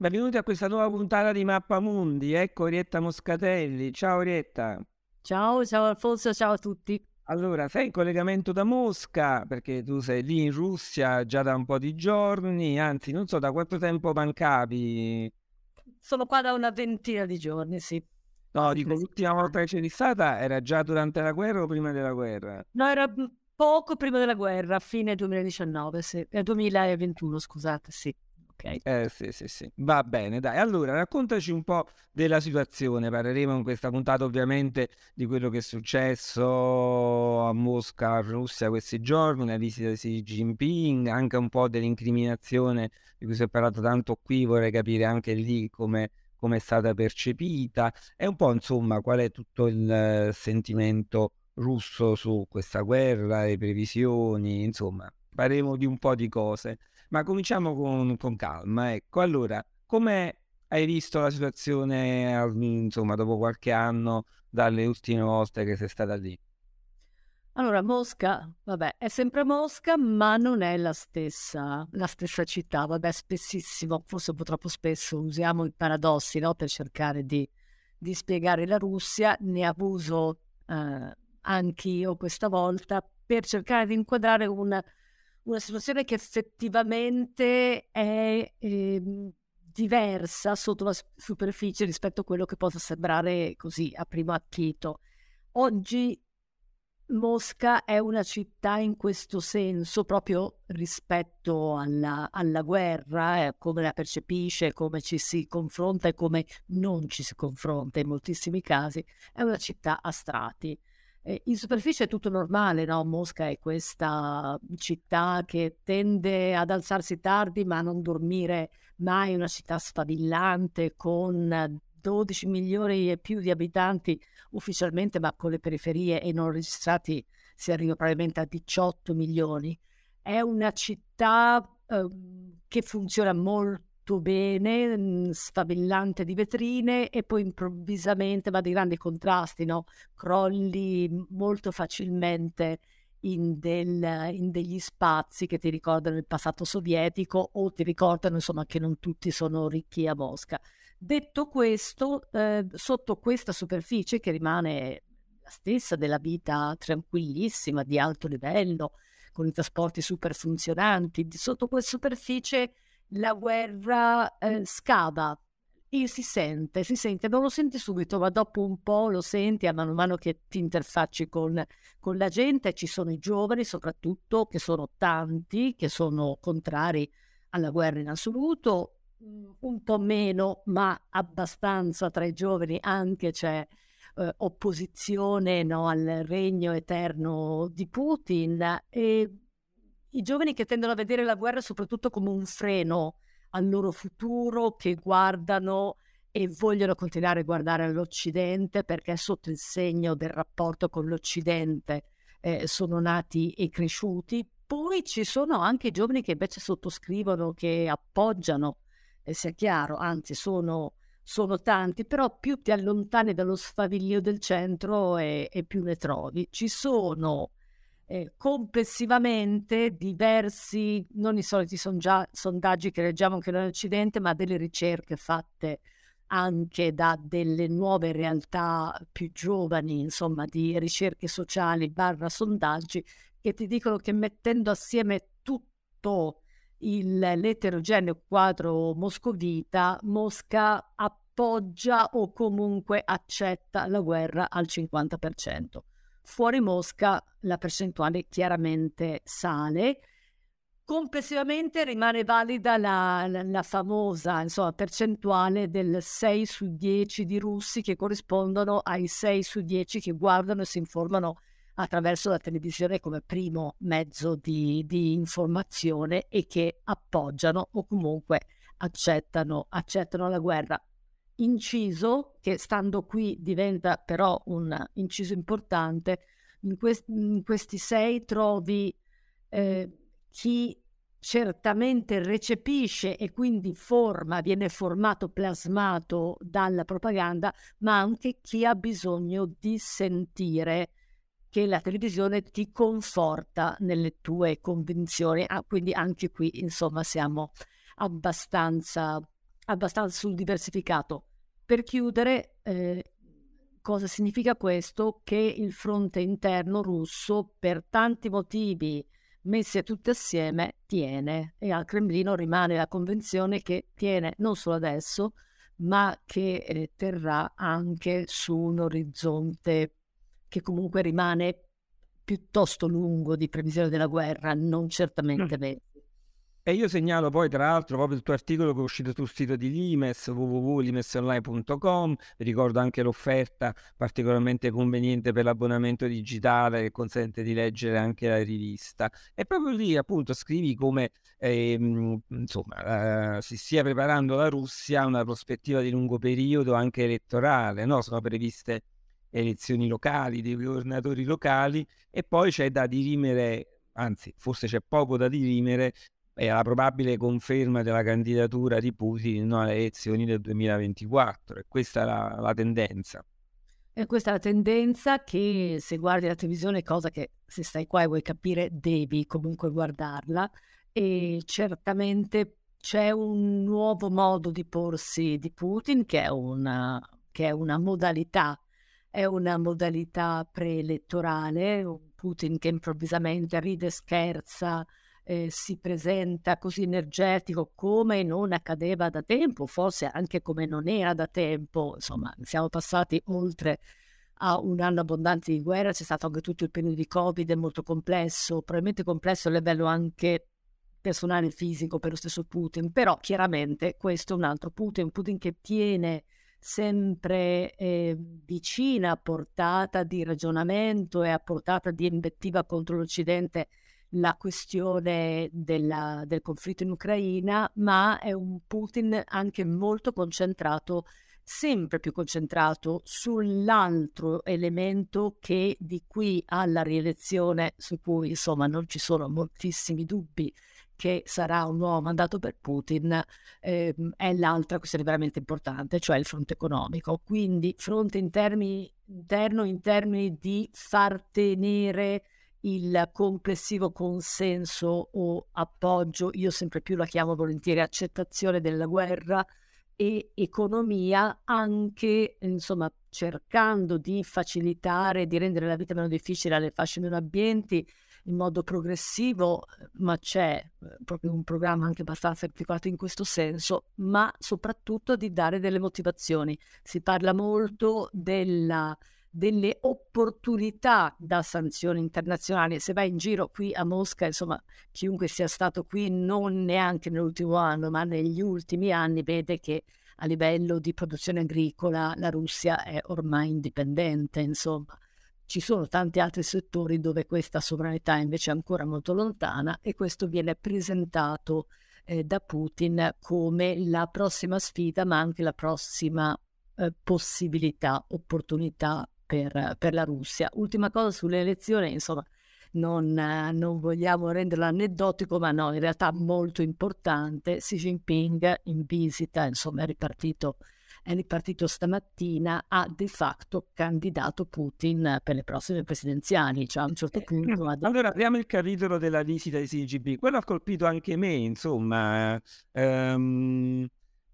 Benvenuti a questa nuova puntata di Mappa Mundi. Ecco Orietta Moscatelli. Ciao Orietta. Ciao, ciao Alfonso, ciao a tutti. Allora, sei in collegamento da Mosca perché tu sei lì in Russia già da un po' di giorni, anzi non so da quanto tempo mancavi. Sono qua da una ventina di giorni, sì. No, dico, l'ultima volta che c'eri stata era già durante la guerra o prima della guerra? No, era poco prima della guerra, fine 2019, sì. Eh, 2021, scusate, sì ok? Eh sì, sì, sì. Va bene, dai. Allora, raccontaci un po' della situazione. Parleremo in questa puntata ovviamente di quello che è successo a Mosca, a Russia questi giorni, la visita di Xi Jinping, anche un po' dell'incriminazione di cui si è parlato tanto qui, vorrei capire anche lì come come è stata percepita e un po' insomma qual è tutto il eh, sentimento russo su questa guerra, le previsioni, insomma, parleremo di un po' di cose. Ma cominciamo con, con calma, ecco. Allora, come hai visto la situazione, insomma, dopo qualche anno dalle ultime volte che sei stata lì? Allora, Mosca, vabbè, è sempre Mosca, ma non è la stessa, la stessa città. Vabbè, spessissimo, forse un po' troppo spesso usiamo i paradossi no? per cercare di, di, spiegare la Russia. Ne abuso eh, anch'io questa volta per cercare di inquadrare una una situazione che effettivamente è eh, diversa sotto la superficie rispetto a quello che possa sembrare così a primo acchito. Oggi Mosca è una città in questo senso, proprio rispetto alla, alla guerra, eh, come la percepisce, come ci si confronta e come non ci si confronta in moltissimi casi, è una città a strati. Eh, in superficie è tutto normale, no? Mosca è questa città che tende ad alzarsi tardi ma a non dormire mai, una città sfavillante con 12 milioni e più di abitanti ufficialmente, ma con le periferie e non registrati si arriva probabilmente a 18 milioni. È una città eh, che funziona molto molto bene, mhmm, sfavillante di vetrine e poi improvvisamente va di grandi contrasti, no? crolli molto facilmente in, del, in, degli spazi che ti ricordano il passato sovietico o ti ricordano insomma che non tutti sono ricchi a Mosca. Detto questo, eh, sotto questa superficie che rimane la stessa della vita tranquillissima, di alto livello, con i trasporti super funzionanti, sotto questa superficie la guerra eh, scava e si sente, si sente, non lo senti subito, ma dopo un po' lo senti a mano a mano che ti interfacci con, con la gente. Ci sono i giovani soprattutto, che sono tanti, che sono contrari alla guerra in assoluto, mm, un po' meno, ma abbastanza tra i giovani. Anche c'è eh, opposizione no, al regno eterno di Putin. E i giovani che tendono a vedere la guerra soprattutto come un freno al loro futuro, che guardano e vogliono continuare a guardare all'Occidente perché sotto il segno del rapporto con l'Occidente eh, sono nati e cresciuti. Poi ci sono anche i giovani che invece sottoscrivono, che appoggiano, e sia chiaro, anzi sono, sono tanti, però più ti allontani dallo sfavillio del centro e, e più ne trovi. Ci sono eh, complessivamente diversi, non i soliti songia- sondaggi che leggiamo anche noi in Occidente, ma delle ricerche fatte anche da delle nuove realtà più giovani, insomma, di ricerche sociali barra sondaggi, che ti dicono che mettendo assieme tutto il, l'eterogeneo quadro moscovita, Mosca appoggia o comunque accetta la guerra al 50%. Fuori Mosca la percentuale chiaramente sale. Complessivamente rimane valida la, la, la, famosa insomma, percentuale del 6 su 10 di russi che corrispondono ai 6 su 10 che guardano e si informano attraverso la televisione come primo mezzo di, di informazione e che appoggiano o comunque accettano, accettano la guerra inciso, che stando qui diventa però un inciso importante, in, quest- in questi sei trovi eh, chi certamente recepisce e quindi forma, viene formato, plasmato dalla propaganda, ma anche chi ha bisogno di sentire che la televisione ti conforta nelle tue convinzioni. Ah, quindi anche qui, insomma, siamo abbastanza abbastanza sul diversificato. Per chiudere, eh, cosa significa questo? Che il fronte interno russo, per tanti motivi messi tutti assieme, tiene e al Cremlino rimane la convenzione che tiene non solo adesso, ma che eh, terrà anche su un orizzonte che comunque rimane piuttosto lungo di previsione della guerra, non certamente mm. mesi. E io segnalo poi, tra l'altro, proprio il tuo articolo che è uscito sul sito di Limes, www.limesonline.com. Ricordo anche l'offerta particolarmente conveniente per l'abbonamento digitale che consente di leggere anche la rivista. E proprio lì, appunto, scrivi come ehm, insomma, eh, si stia preparando la Russia a una prospettiva di lungo periodo anche elettorale. No? Sono previste elezioni locali, dei governatori locali, e poi c'è da dirimere, anzi, forse c'è poco da dirimere è la probabile conferma della candidatura di Putin alle elezioni del 2024 e questa è la, la tendenza. E questa è la tendenza che se guardi la televisione, cosa che se stai qua e vuoi capire devi comunque guardarla, e certamente c'è un nuovo modo di porsi di Putin che è una, che è una modalità, è una modalità preelettorale, un Putin che improvvisamente ride, scherza, eh, si presenta così energetico come non accadeva da tempo, forse anche come non era da tempo, insomma siamo passati oltre a un anno abbondante di guerra, c'è stato anche tutto il periodo di Covid, è molto complesso, probabilmente complesso a livello anche personale e fisico per lo stesso Putin, però chiaramente questo è un altro Putin, Putin che tiene sempre eh, vicina a portata di ragionamento e a portata di invettiva contro l'Occidente la questione della, del conflitto in Ucraina, ma è un Putin anche molto concentrato, sempre più concentrato sull'altro elemento che di qui alla rielezione, su cui insomma non ci sono moltissimi dubbi che sarà un nuovo mandato per Putin, eh, è l'altra questione veramente importante, cioè il fronte economico. Quindi fronte in termini, interno in termini di far tenere il complessivo consenso o appoggio, io sempre più la chiamo volentieri accettazione della guerra e economia, anche insomma cercando di facilitare, di rendere la vita meno difficile alle fasce meno abbienti in modo progressivo, ma c'è eh, proprio un programma anche abbastanza articolato in questo senso, ma soprattutto di dare delle motivazioni. Si parla molto della delle opportunità da sanzioni internazionali. Se vai in giro qui a Mosca, insomma, chiunque sia stato qui, non neanche nell'ultimo anno, ma negli ultimi anni, vede che a livello di produzione agricola la Russia è ormai indipendente, insomma. Ci sono tanti altri settori dove questa sovranità è invece ancora molto lontana e questo viene presentato eh, da Putin come la prossima sfida, ma anche la prossima eh, possibilità, opportunità per, per la Russia. Ultima cosa sulle elezioni, insomma, non, non, vogliamo renderlo aneddotico, ma no, in realtà molto importante. Xi Jinping in visita, insomma, è ripartito, è ripartito stamattina, ha de facto candidato Putin per le prossime presidenziali. Cioè, a un certo eh, punto. Eh, allora, apriamo il capitolo della visita di Xi Jinping. Quello ha colpito anche me, insomma. Um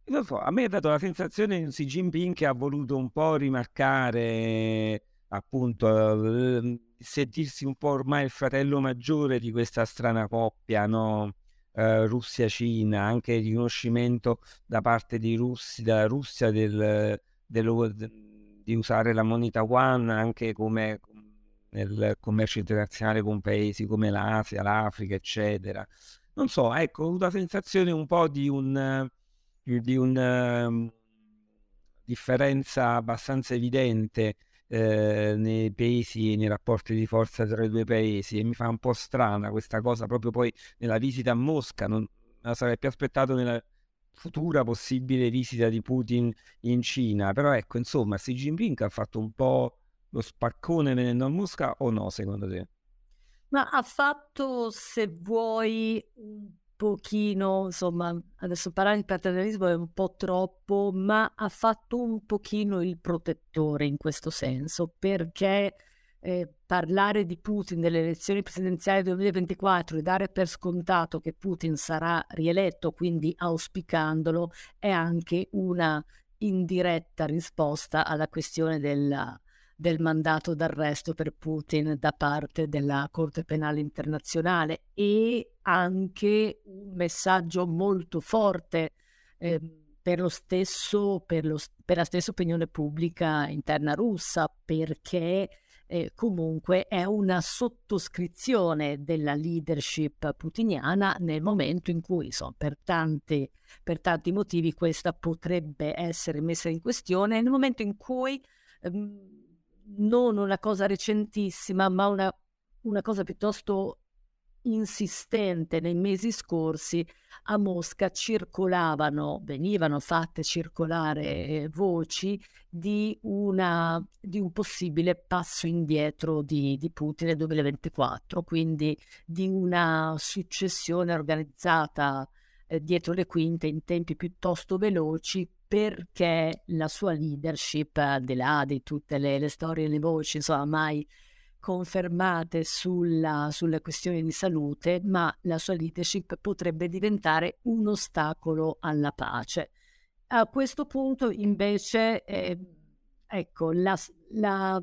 non so, a me ha dato la sensazione di Xi Jinping che ha voluto un po' rimarcare appunto sentirsi un po' ormai il fratello maggiore di questa strana coppia, no? eh, Russia-Cina, anche il riconoscimento da parte di Russi, della Russia del, del, di usare la moneta yuan anche come nel commercio internazionale con paesi come l'Asia, l'Africa, eccetera. Non so, ecco, ho avuto la sensazione un po' di un di una um, differenza abbastanza evidente eh, nei pesi, nei rapporti di forza tra i due paesi e mi fa un po' strana questa cosa proprio poi nella visita a Mosca, non la sarei più aspettato nella futura possibile visita di Putin in Cina, però ecco insomma Xi Jinping ha fatto un po' lo spaccone venendo a Mosca o no secondo te? Ma ha fatto, se vuoi, un pochino, insomma, adesso parlare di paternalismo è un po' troppo, ma ha fatto un pochino il protettore in questo senso, perché eh, parlare di Putin nelle elezioni presidenziali del 2024 e dare per scontato che Putin sarà rieletto, quindi auspicandolo, è anche una indiretta risposta alla questione della, del mandato d'arresto per Putin da parte della Corte Penale Internazionale e anche un messaggio molto forte eh, per, lo stesso, per, lo, per la stessa opinione pubblica interna russa, perché eh, comunque è una sottoscrizione della leadership putiniana nel momento in cui, insomma, per tanti, per tanti motivi questa potrebbe essere messa in questione, nel momento in cui ehm, non una cosa recentissima, ma una, una cosa piuttosto insistente. Nei mesi scorsi a Mosca circolavano, venivano fatte circolare eh, voci di, una, di un possibile passo indietro di, di, Putin nel 2024, quindi di una successione organizzata eh, dietro le quinte in tempi piuttosto veloci perché la sua leadership, al di là di tutte le, le storie e le voci, insomma, mai confermate sulla, sulle questioni di salute, ma la sua leadership potrebbe diventare un ostacolo alla pace. A questo punto invece, eh, ecco, la, la,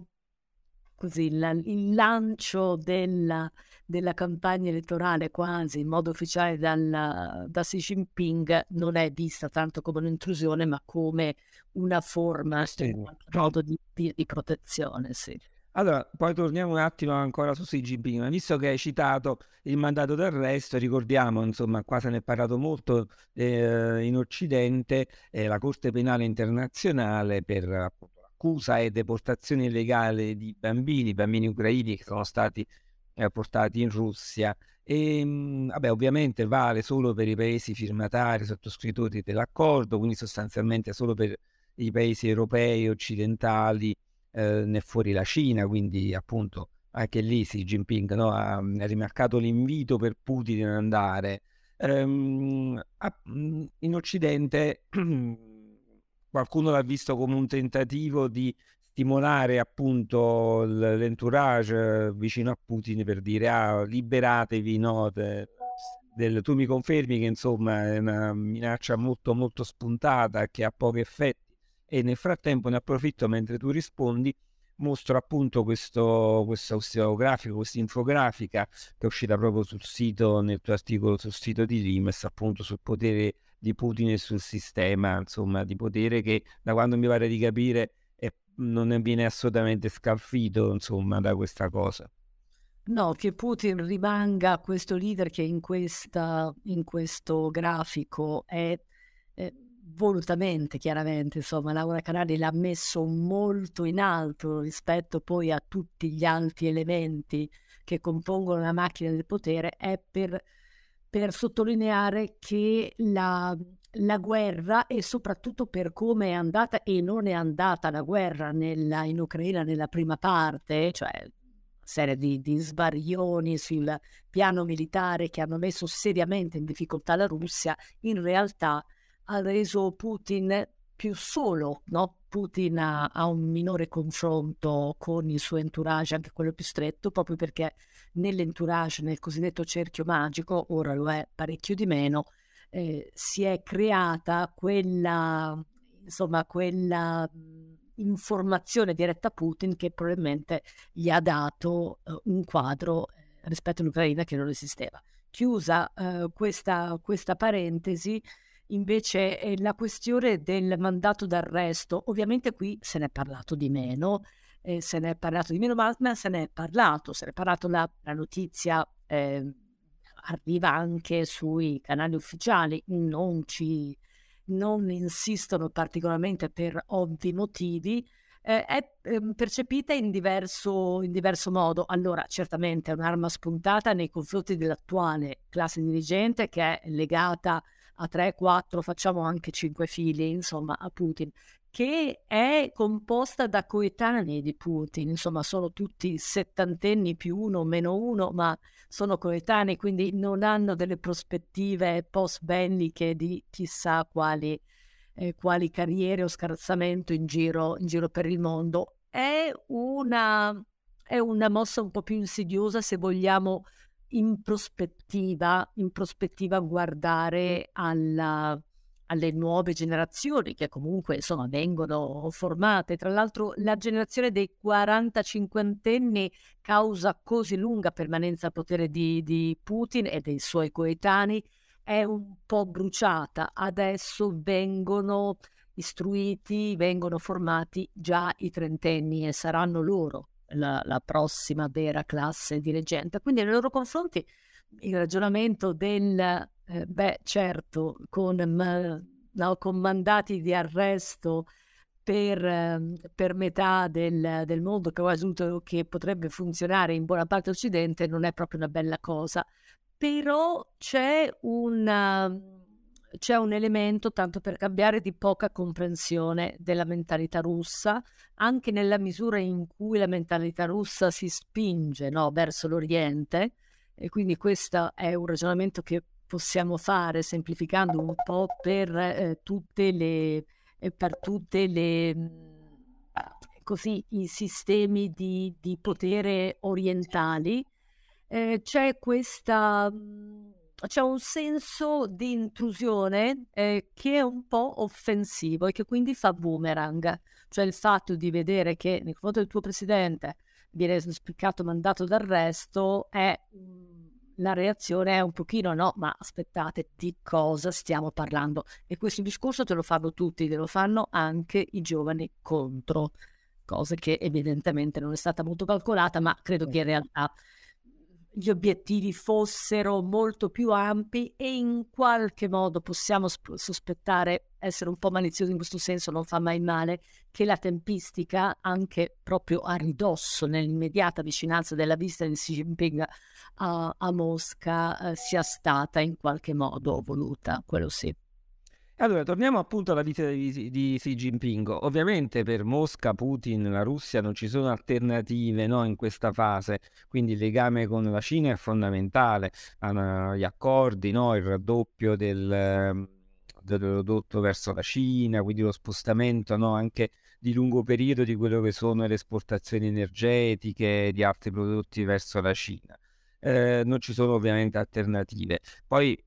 così, la, il lancio della, della, campagna elettorale quasi in modo ufficiale dal, da Xi Jinping non è vista tanto come un'intrusione, ma come una forma, sì. modo di, di, di protezione. Sì. Allora, poi torniamo un attimo ancora su Xi Jinping, ma visto che hai citato il mandato d'arresto, ricordiamo, insomma, qua se ne è parlato molto eh, in Occidente, eh, la Corte Penale Internazionale per appunto, l'accusa e deportazione illegale di bambini, bambini ucraini che sono stati eh, portati in Russia. E, mh, vabbè, ovviamente vale solo per i paesi firmatari, sottoscrittori dell'accordo, quindi sostanzialmente solo per i paesi europei occidentali eh, né fuori la Cina, quindi appunto anche lì Xi Jinping no, ha, ha, rimarcato l'invito per Putin ad andare. Ehm, a, in Occidente qualcuno l'ha visto come un tentativo di stimolare appunto l'entourage vicino a Putin per dire ah, liberatevi no, de, del, tu mi confermi che insomma è una minaccia molto molto spuntata che ha pochi effetti e nel frattempo ne approfitto mentre tu rispondi mostro appunto questo, questo grafico, questa infografica che è uscita proprio sul sito, nel tuo articolo sul sito di Limes, appunto sul potere di Putin e sul sistema, insomma, di potere che da quando mi pare di capire non viene assolutamente scalfito, insomma, da questa cosa. No, che Putin rimanga questo leader che in, questa, in questo grafico è, è volutamente, chiaramente, insomma, Laura Canali l'ha messo molto in alto rispetto poi a tutti gli altri elementi che compongono la macchina del potere, è per, per sottolineare che la, la, guerra e soprattutto per come è andata e non è andata la guerra nella, in Ucraina nella prima parte, cioè serie di, di sbarioni sul piano militare che hanno messo seriamente in difficoltà la Russia, in realtà ha reso Putin più solo, no? Putin ha, ha, un minore confronto con il suo entourage, anche quello più stretto, proprio perché nell'entourage, nel cosiddetto cerchio magico, ora lo è parecchio di meno, eh, si è creata quella, insomma, quella informazione diretta a Putin che probabilmente gli ha dato uh, un quadro eh, rispetto all'Ucraina che non esisteva. Chiusa uh, questa, questa parentesi, invece è la questione del mandato d'arresto. Ovviamente qui se ne è parlato di meno, eh, se ne è parlato di meno, ma, ma, se ne è parlato, se ne è parlato la, la notizia eh, arriva anche sui canali ufficiali, non ci non insistono particolarmente per ovvi motivi, eh, è eh, percepita in diverso, in diverso modo. Allora, certamente è un'arma spuntata nei confronti dell'attuale classe dirigente che è legata a 3, 4, facciamo anche 5 figli, insomma, a Putin, che è composta da coetanei di Putin, insomma, sono tutti settantenni più uno o meno uno, ma sono coetanei, quindi non hanno delle prospettive post-belliche di chissà quali, eh, quali carriere o scarzamento in giro, in giro per il mondo. È una è una mossa un po' più insidiosa se vogliamo in prospettiva, in prospettiva guardare alla, alle nuove generazioni che comunque insomma vengono formate. Tra l'altro la generazione dei 45 anni causa così lunga permanenza al potere di, di Putin e dei suoi coetanei è un po' bruciata. Adesso vengono istruiti, vengono formati già i trentenni e saranno loro la, la prossima vera classe dirigente. Quindi nei loro confronti il ragionamento del, eh, beh certo, con, no, con, mandati di arresto per, eh, per metà del, del, mondo che, ho che potrebbe funzionare in buona parte occidente non è proprio una bella cosa. Però c'è una c'è un elemento, tanto per cambiare, di poca comprensione della mentalità russa, anche nella misura in cui la mentalità russa si spinge no, verso l'Oriente. E quindi questo è un ragionamento che possiamo fare semplificando un po' per eh, tutte le, eh, per tutte le così, i sistemi di, di potere orientali. Eh, c'è questa c'è un senso di intrusione eh, che è un po' offensivo e che quindi fa boomerang, cioè il fatto di vedere che nei confronti del tuo presidente viene spiccato mandato d'arresto è la reazione è un pochino no, ma aspettate, di cosa stiamo parlando? E questo discorso te lo fanno tutti, te lo fanno anche i giovani contro, cosa che evidentemente non è stata molto calcolata, ma credo che in realtà gli obiettivi fossero molto più ampi e in qualche modo possiamo sp- sospettare, essere un po' maliziosi in questo senso, non fa mai male, che la tempistica, anche proprio a ridosso, nell'immediata vicinanza della visita di Xi Jinping a, a Mosca, eh, sia stata in qualche modo voluta, quello sì. Allora, torniamo appunto alla visita di, di, Xi Jinping. Ovviamente per Mosca, Putin, la Russia non ci sono alternative no, in questa fase, quindi il legame con la Cina è fondamentale. Gli accordi, no, il raddoppio del, del prodotto verso la Cina, quindi lo spostamento no, anche di lungo periodo di quello che sono le esportazioni energetiche di altri prodotti verso la Cina. Eh, non ci sono ovviamente alternative. Poi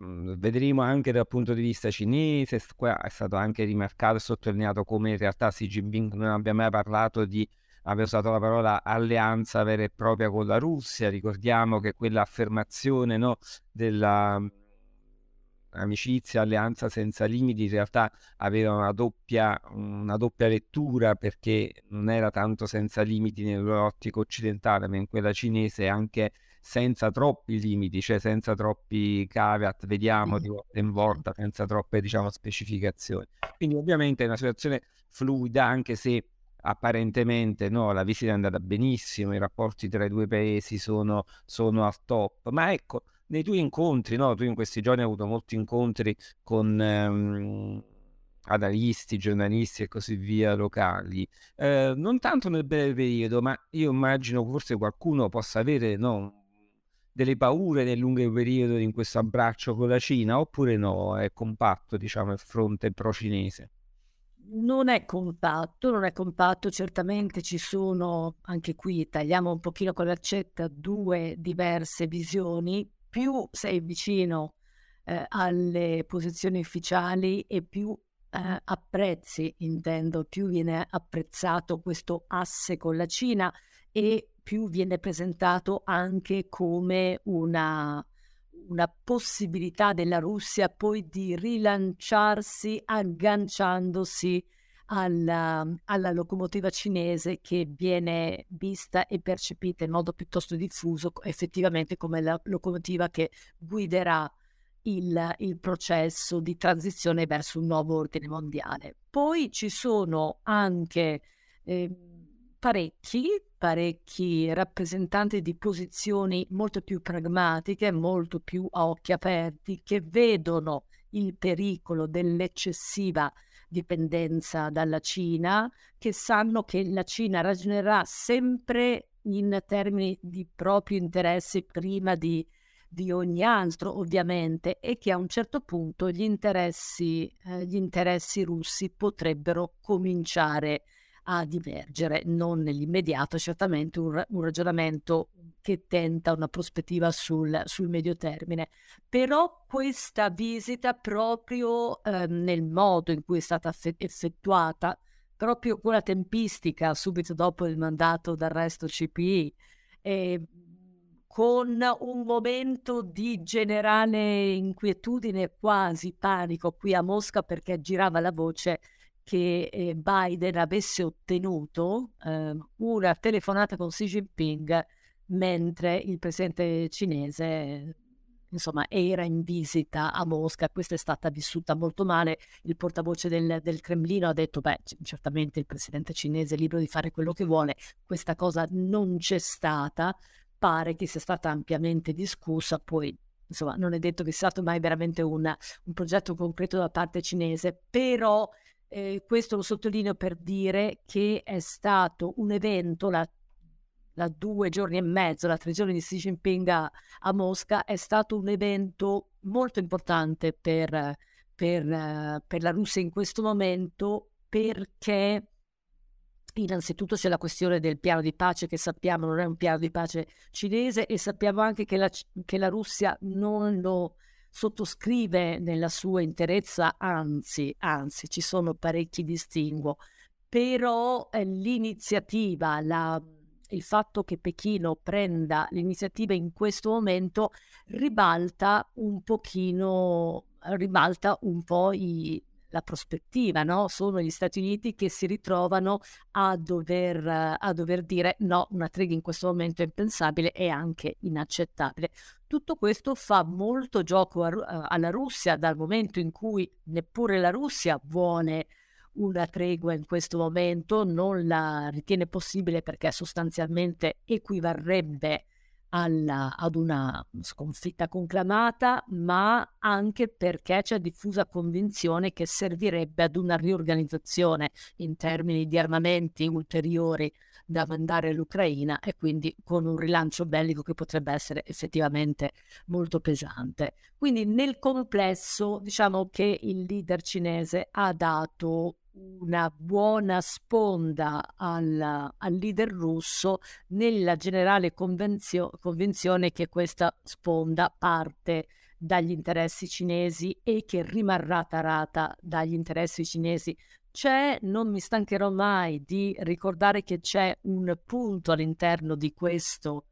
vedremo anche dal punto di vista cinese, qua è stato anche rimarcato e sottolineato come in realtà Xi Jinping non abbia mai parlato di aver usato la parola alleanza vera e propria con la Russia. Ricordiamo che quell'affermazione no, della amicizia, alleanza senza limiti in realtà aveva una doppia, una doppia lettura perché non era tanto senza limiti nell'ottica occidentale, ma in quella cinese anche senza troppi limiti, cioè senza troppi caveat, vediamo di volta in volta, senza troppe diciamo, specificazioni. Quindi ovviamente è una situazione fluida, anche se apparentemente no, la visita è andata benissimo, i rapporti tra i due paesi sono, sono al top, ma ecco, nei tuoi incontri, no, tu in questi giorni hai avuto molti incontri con... Ehm, analisti, giornalisti e così via locali, eh, non tanto nel breve periodo, ma io immagino forse qualcuno possa avere no, delle paure nel lungo periodo in questo abbraccio con la Cina oppure no? È compatto, diciamo, il fronte pro-cinese? Non è compatto, non è compatto, certamente ci sono, anche qui tagliamo un pochino con l'accetta, due diverse visioni, più sei vicino eh, alle posizioni ufficiali e più eh, apprezzi, intendo, più viene apprezzato questo asse con la Cina e più viene presentato anche come una, una possibilità della Russia poi di rilanciarsi agganciandosi alla, alla, locomotiva cinese che viene vista e percepita in modo piuttosto diffuso effettivamente come la locomotiva che guiderà il, il processo di transizione verso un nuovo ordine mondiale. Poi ci sono anche eh, parecchi parecchi rappresentanti di posizioni molto più pragmatiche, molto più a occhi aperti, che vedono il pericolo dell'eccessiva dipendenza dalla Cina, che sanno che la Cina ragionerà sempre in termini di propri interessi prima di, di ogni altro, ovviamente, e che a un certo punto gli interessi, eh, gli interessi russi potrebbero cominciare a divergere, non nell'immediato, certamente un, un ragionamento che tenta una prospettiva sul, sul, medio termine. Però questa visita proprio eh, nel modo in cui è stata effettuata, proprio la tempistica subito dopo il mandato d'arresto CPI, eh, con un momento di generale inquietudine, quasi panico qui a Mosca perché girava la voce che eh, Biden avesse ottenuto eh, una telefonata con Xi Jinping mentre il presidente cinese insomma, era in visita a Mosca. Questa è stata vissuta molto male. Il portavoce del, del, Cremlino ha detto: Beh, certamente il presidente cinese è libero di fare quello che vuole. Questa cosa non c'è stata. Pare che sia stata ampiamente discussa. Poi, insomma, non è detto che sia stato mai veramente una, un progetto concreto da parte cinese, però. Eh, questo lo sottolineo per dire che è stato un evento, la la due giorni e mezzo, la tre giorni di Xi Jinping a, a Mosca è stato un evento molto importante per, per, per la Russia in questo momento perché Innanzitutto c'è la questione del piano di pace che sappiamo non è un piano di pace cinese e sappiamo anche che la, che la Russia non lo sottoscrive nella sua interezza, anzi, anzi ci sono parecchi distinguo, però eh, l'iniziativa, la, il fatto che Pechino prenda l'iniziativa in questo momento ribalta un pochino, ribalta un po' i, la prospettiva, no? Sono gli Stati Uniti che si ritrovano a dover, a dover dire no, una tregua in questo momento è impensabile e anche inaccettabile. Tutto questo fa molto gioco a, alla Russia dal momento in cui neppure la Russia vuole una tregua in questo momento, non la ritiene possibile perché sostanzialmente equivarrebbe alla, ad una sconfitta conclamata, ma anche perché c'è diffusa convinzione che servirebbe ad una riorganizzazione in termini di armamenti ulteriori da mandare all'Ucraina e quindi con un rilancio bellico che potrebbe essere effettivamente molto pesante. Quindi nel complesso diciamo che il leader cinese ha dato una buona sponda al, al leader russo nella generale convenzio, convinzione che questa sponda parte dagli interessi cinesi e che rimarrà tarata dagli interessi cinesi. C'è, non mi stancherò mai di ricordare che c'è un punto all'interno di questo,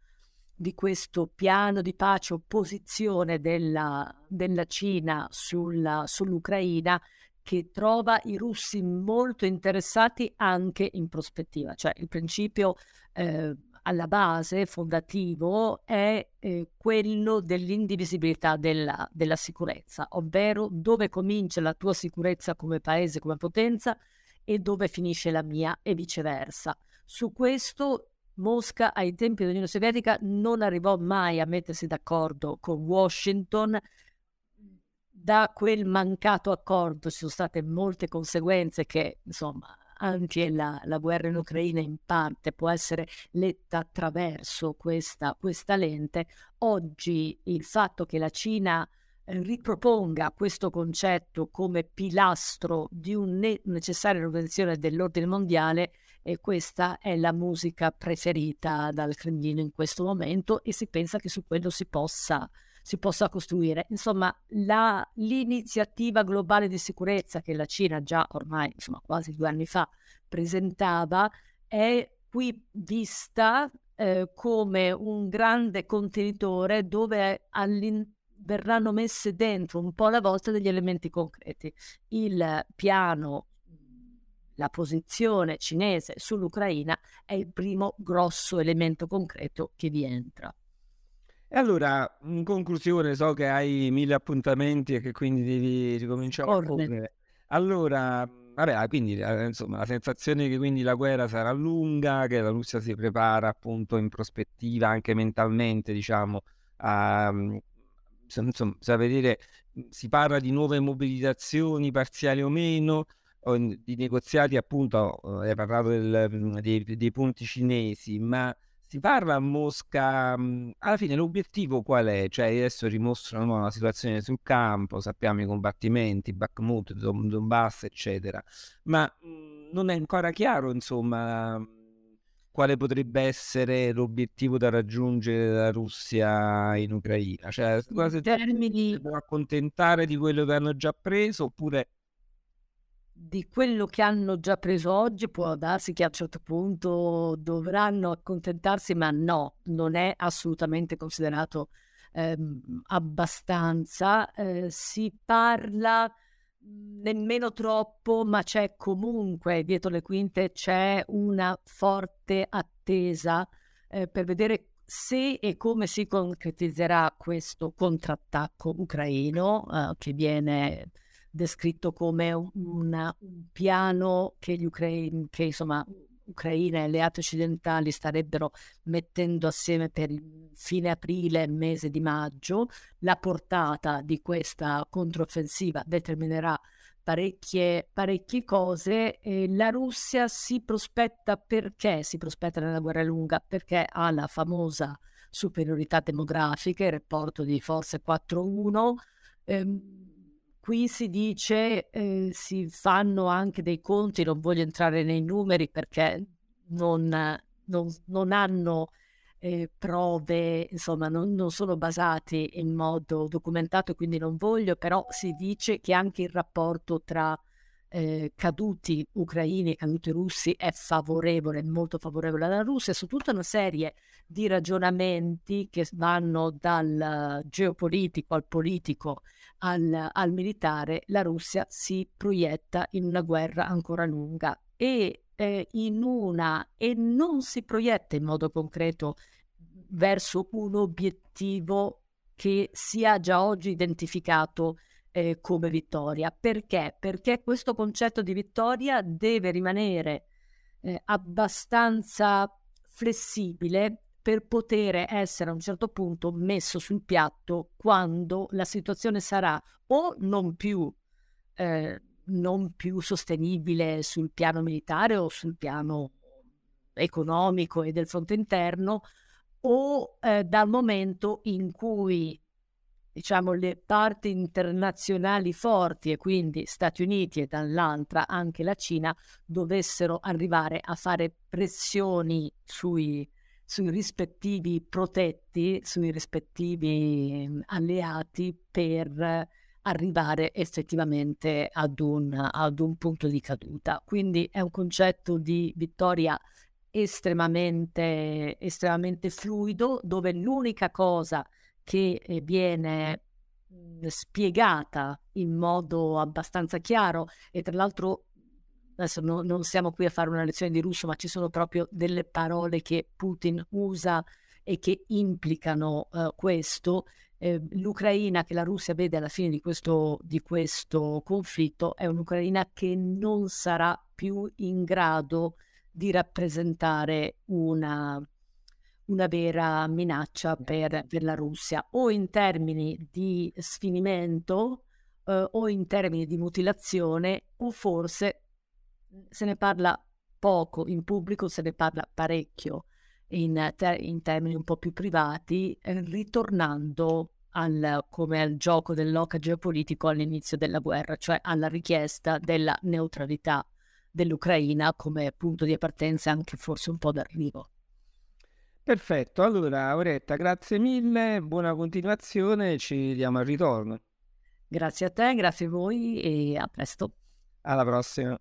di questo piano di pace o posizione della, della Cina sulla, sull'Ucraina che trova i russi molto interessati anche in prospettiva, cioè il principio eh, alla base fondativo è eh, quello dell'indivisibilità della, della sicurezza, ovvero dove comincia la tua sicurezza come paese, come potenza e dove finisce la mia e viceversa. Su questo Mosca ai tempi dell'Unione Sovietica non arrivò mai a mettersi d'accordo con Washington da quel mancato accordo ci sono state molte conseguenze che, insomma, anche la, la, guerra in Ucraina in parte può essere letta attraverso questa, questa lente. Oggi il fatto che la Cina eh, riproponga questo concetto come pilastro di un ne- necessaria organizzazione dell'ordine mondiale e questa è la musica preferita dal Cremlino in questo momento e si pensa che su quello si possa si possa costruire. Insomma, la, l'iniziativa globale di sicurezza che la Cina già ormai, insomma, quasi due anni fa presentava è qui vista eh, come un grande contenitore dove verranno messe dentro un po' alla volta degli elementi concreti. Il piano la posizione cinese sull'Ucraina è il primo grosso elemento concreto che vi entra. E allora, in conclusione, so che hai mille appuntamenti e che quindi devi ricominciare a correre. Allora, vabbè, quindi eh, insomma, la sensazione che quindi la guerra sarà lunga, che la Russia si prepara appunto in prospettiva anche mentalmente, diciamo, a, mm, insomma, saper dire, si parla di nuove mobilitazioni parziali o meno, o di negoziati appunto, hai parlato del, dei, dei punti cinesi, ma si parla a Mosca, mhmm, alla fine l'obiettivo qual è? Cioè adesso dimostrano la situazione sul campo, sappiamo i combattimenti, Bakhmut, Don Donbass, eccetera, ma, mhmm, non è ancora chiaro insomma, quale potrebbe essere l'obiettivo da raggiungere dalla Russia in Ucraina. Cioè, In termini si può accontentare di quello che hanno già preso oppure di quello che hanno già preso oggi può darsi che a un certo punto dovranno accontentarsi, ma no, non è assolutamente considerato ehm, abbastanza. Eh, si parla mhmm, nemmeno troppo, ma c'è comunque dietro le quinte c'è una forte attesa eh, per vedere se e come si concretizzerà questo contrattacco ucraino eh, che viene descritto come un, un piano che gli ucraini, che insomma Ucraina e alleati occidentali starebbero mettendo assieme per fine aprile, mese di maggio. La portata di questa controffensiva determinerà parecchie, parecchie cose. E la Russia si prospetta perché si prospetta nella guerra lunga? Perché ha la famosa superiorità demografica, il rapporto di forze 4-1. Ehm, Qui si dice, eh, si fanno anche dei conti, non voglio entrare nei numeri perché non, non, non hanno eh, prove, insomma, non, non, sono basati in modo documentato, quindi non voglio, però si dice che anche il rapporto tra eh, caduti ucraini e caduti russi è favorevole, molto favorevole alla Russia, su tutta una serie di ragionamenti che vanno dal geopolitico al politico al, al militare, la Russia si proietta in una guerra ancora lunga e eh, in una e non si proietta in modo concreto verso un obiettivo che sia già oggi identificato eh, come vittoria. Perché? Perché questo concetto di vittoria deve rimanere eh, abbastanza flessibile per poter essere a un certo punto messo sul piatto quando la situazione sarà o non più, eh, non più sostenibile sul piano militare o sul piano economico e del fronte interno o eh, dal momento in cui diciamo le parti internazionali forti e quindi Stati Uniti e dall'altra anche la Cina dovessero arrivare a fare pressioni sui sui rispettivi protetti, sui rispettivi alleati per arrivare effettivamente ad un, ad un punto di caduta. Quindi è un concetto di vittoria estremamente, estremamente fluido, dove l'unica cosa eh, viene mhmm, spiegata in modo abbastanza chiaro e tra l'altro adesso no, non siamo qui a fare una lezione di russo, ma ci sono proprio delle parole che Putin usa e che implicano uh, questo. Eh, L'Ucraina che la Russia vede alla fine di questo, di questo conflitto è un'Ucraina che non sarà più in grado di rappresentare una, una vera minaccia per, per, la Russia, o in termini di sfinimento, eh, o in termini di mutilazione, o forse se ne parla poco in pubblico, se ne parla parecchio in, ter- in termini un po' più privati, eh, ritornando al, come al gioco dell'oca geopolitico all'inizio della guerra, cioè alla richiesta della neutralità dell'Ucraina come punto di partenza anche forse un po' d'arrivo. Perfetto, allora Auretta, grazie mille, buona continuazione, ci diamo al ritorno. Grazie a te, grazie a voi e a presto. Alla prossima.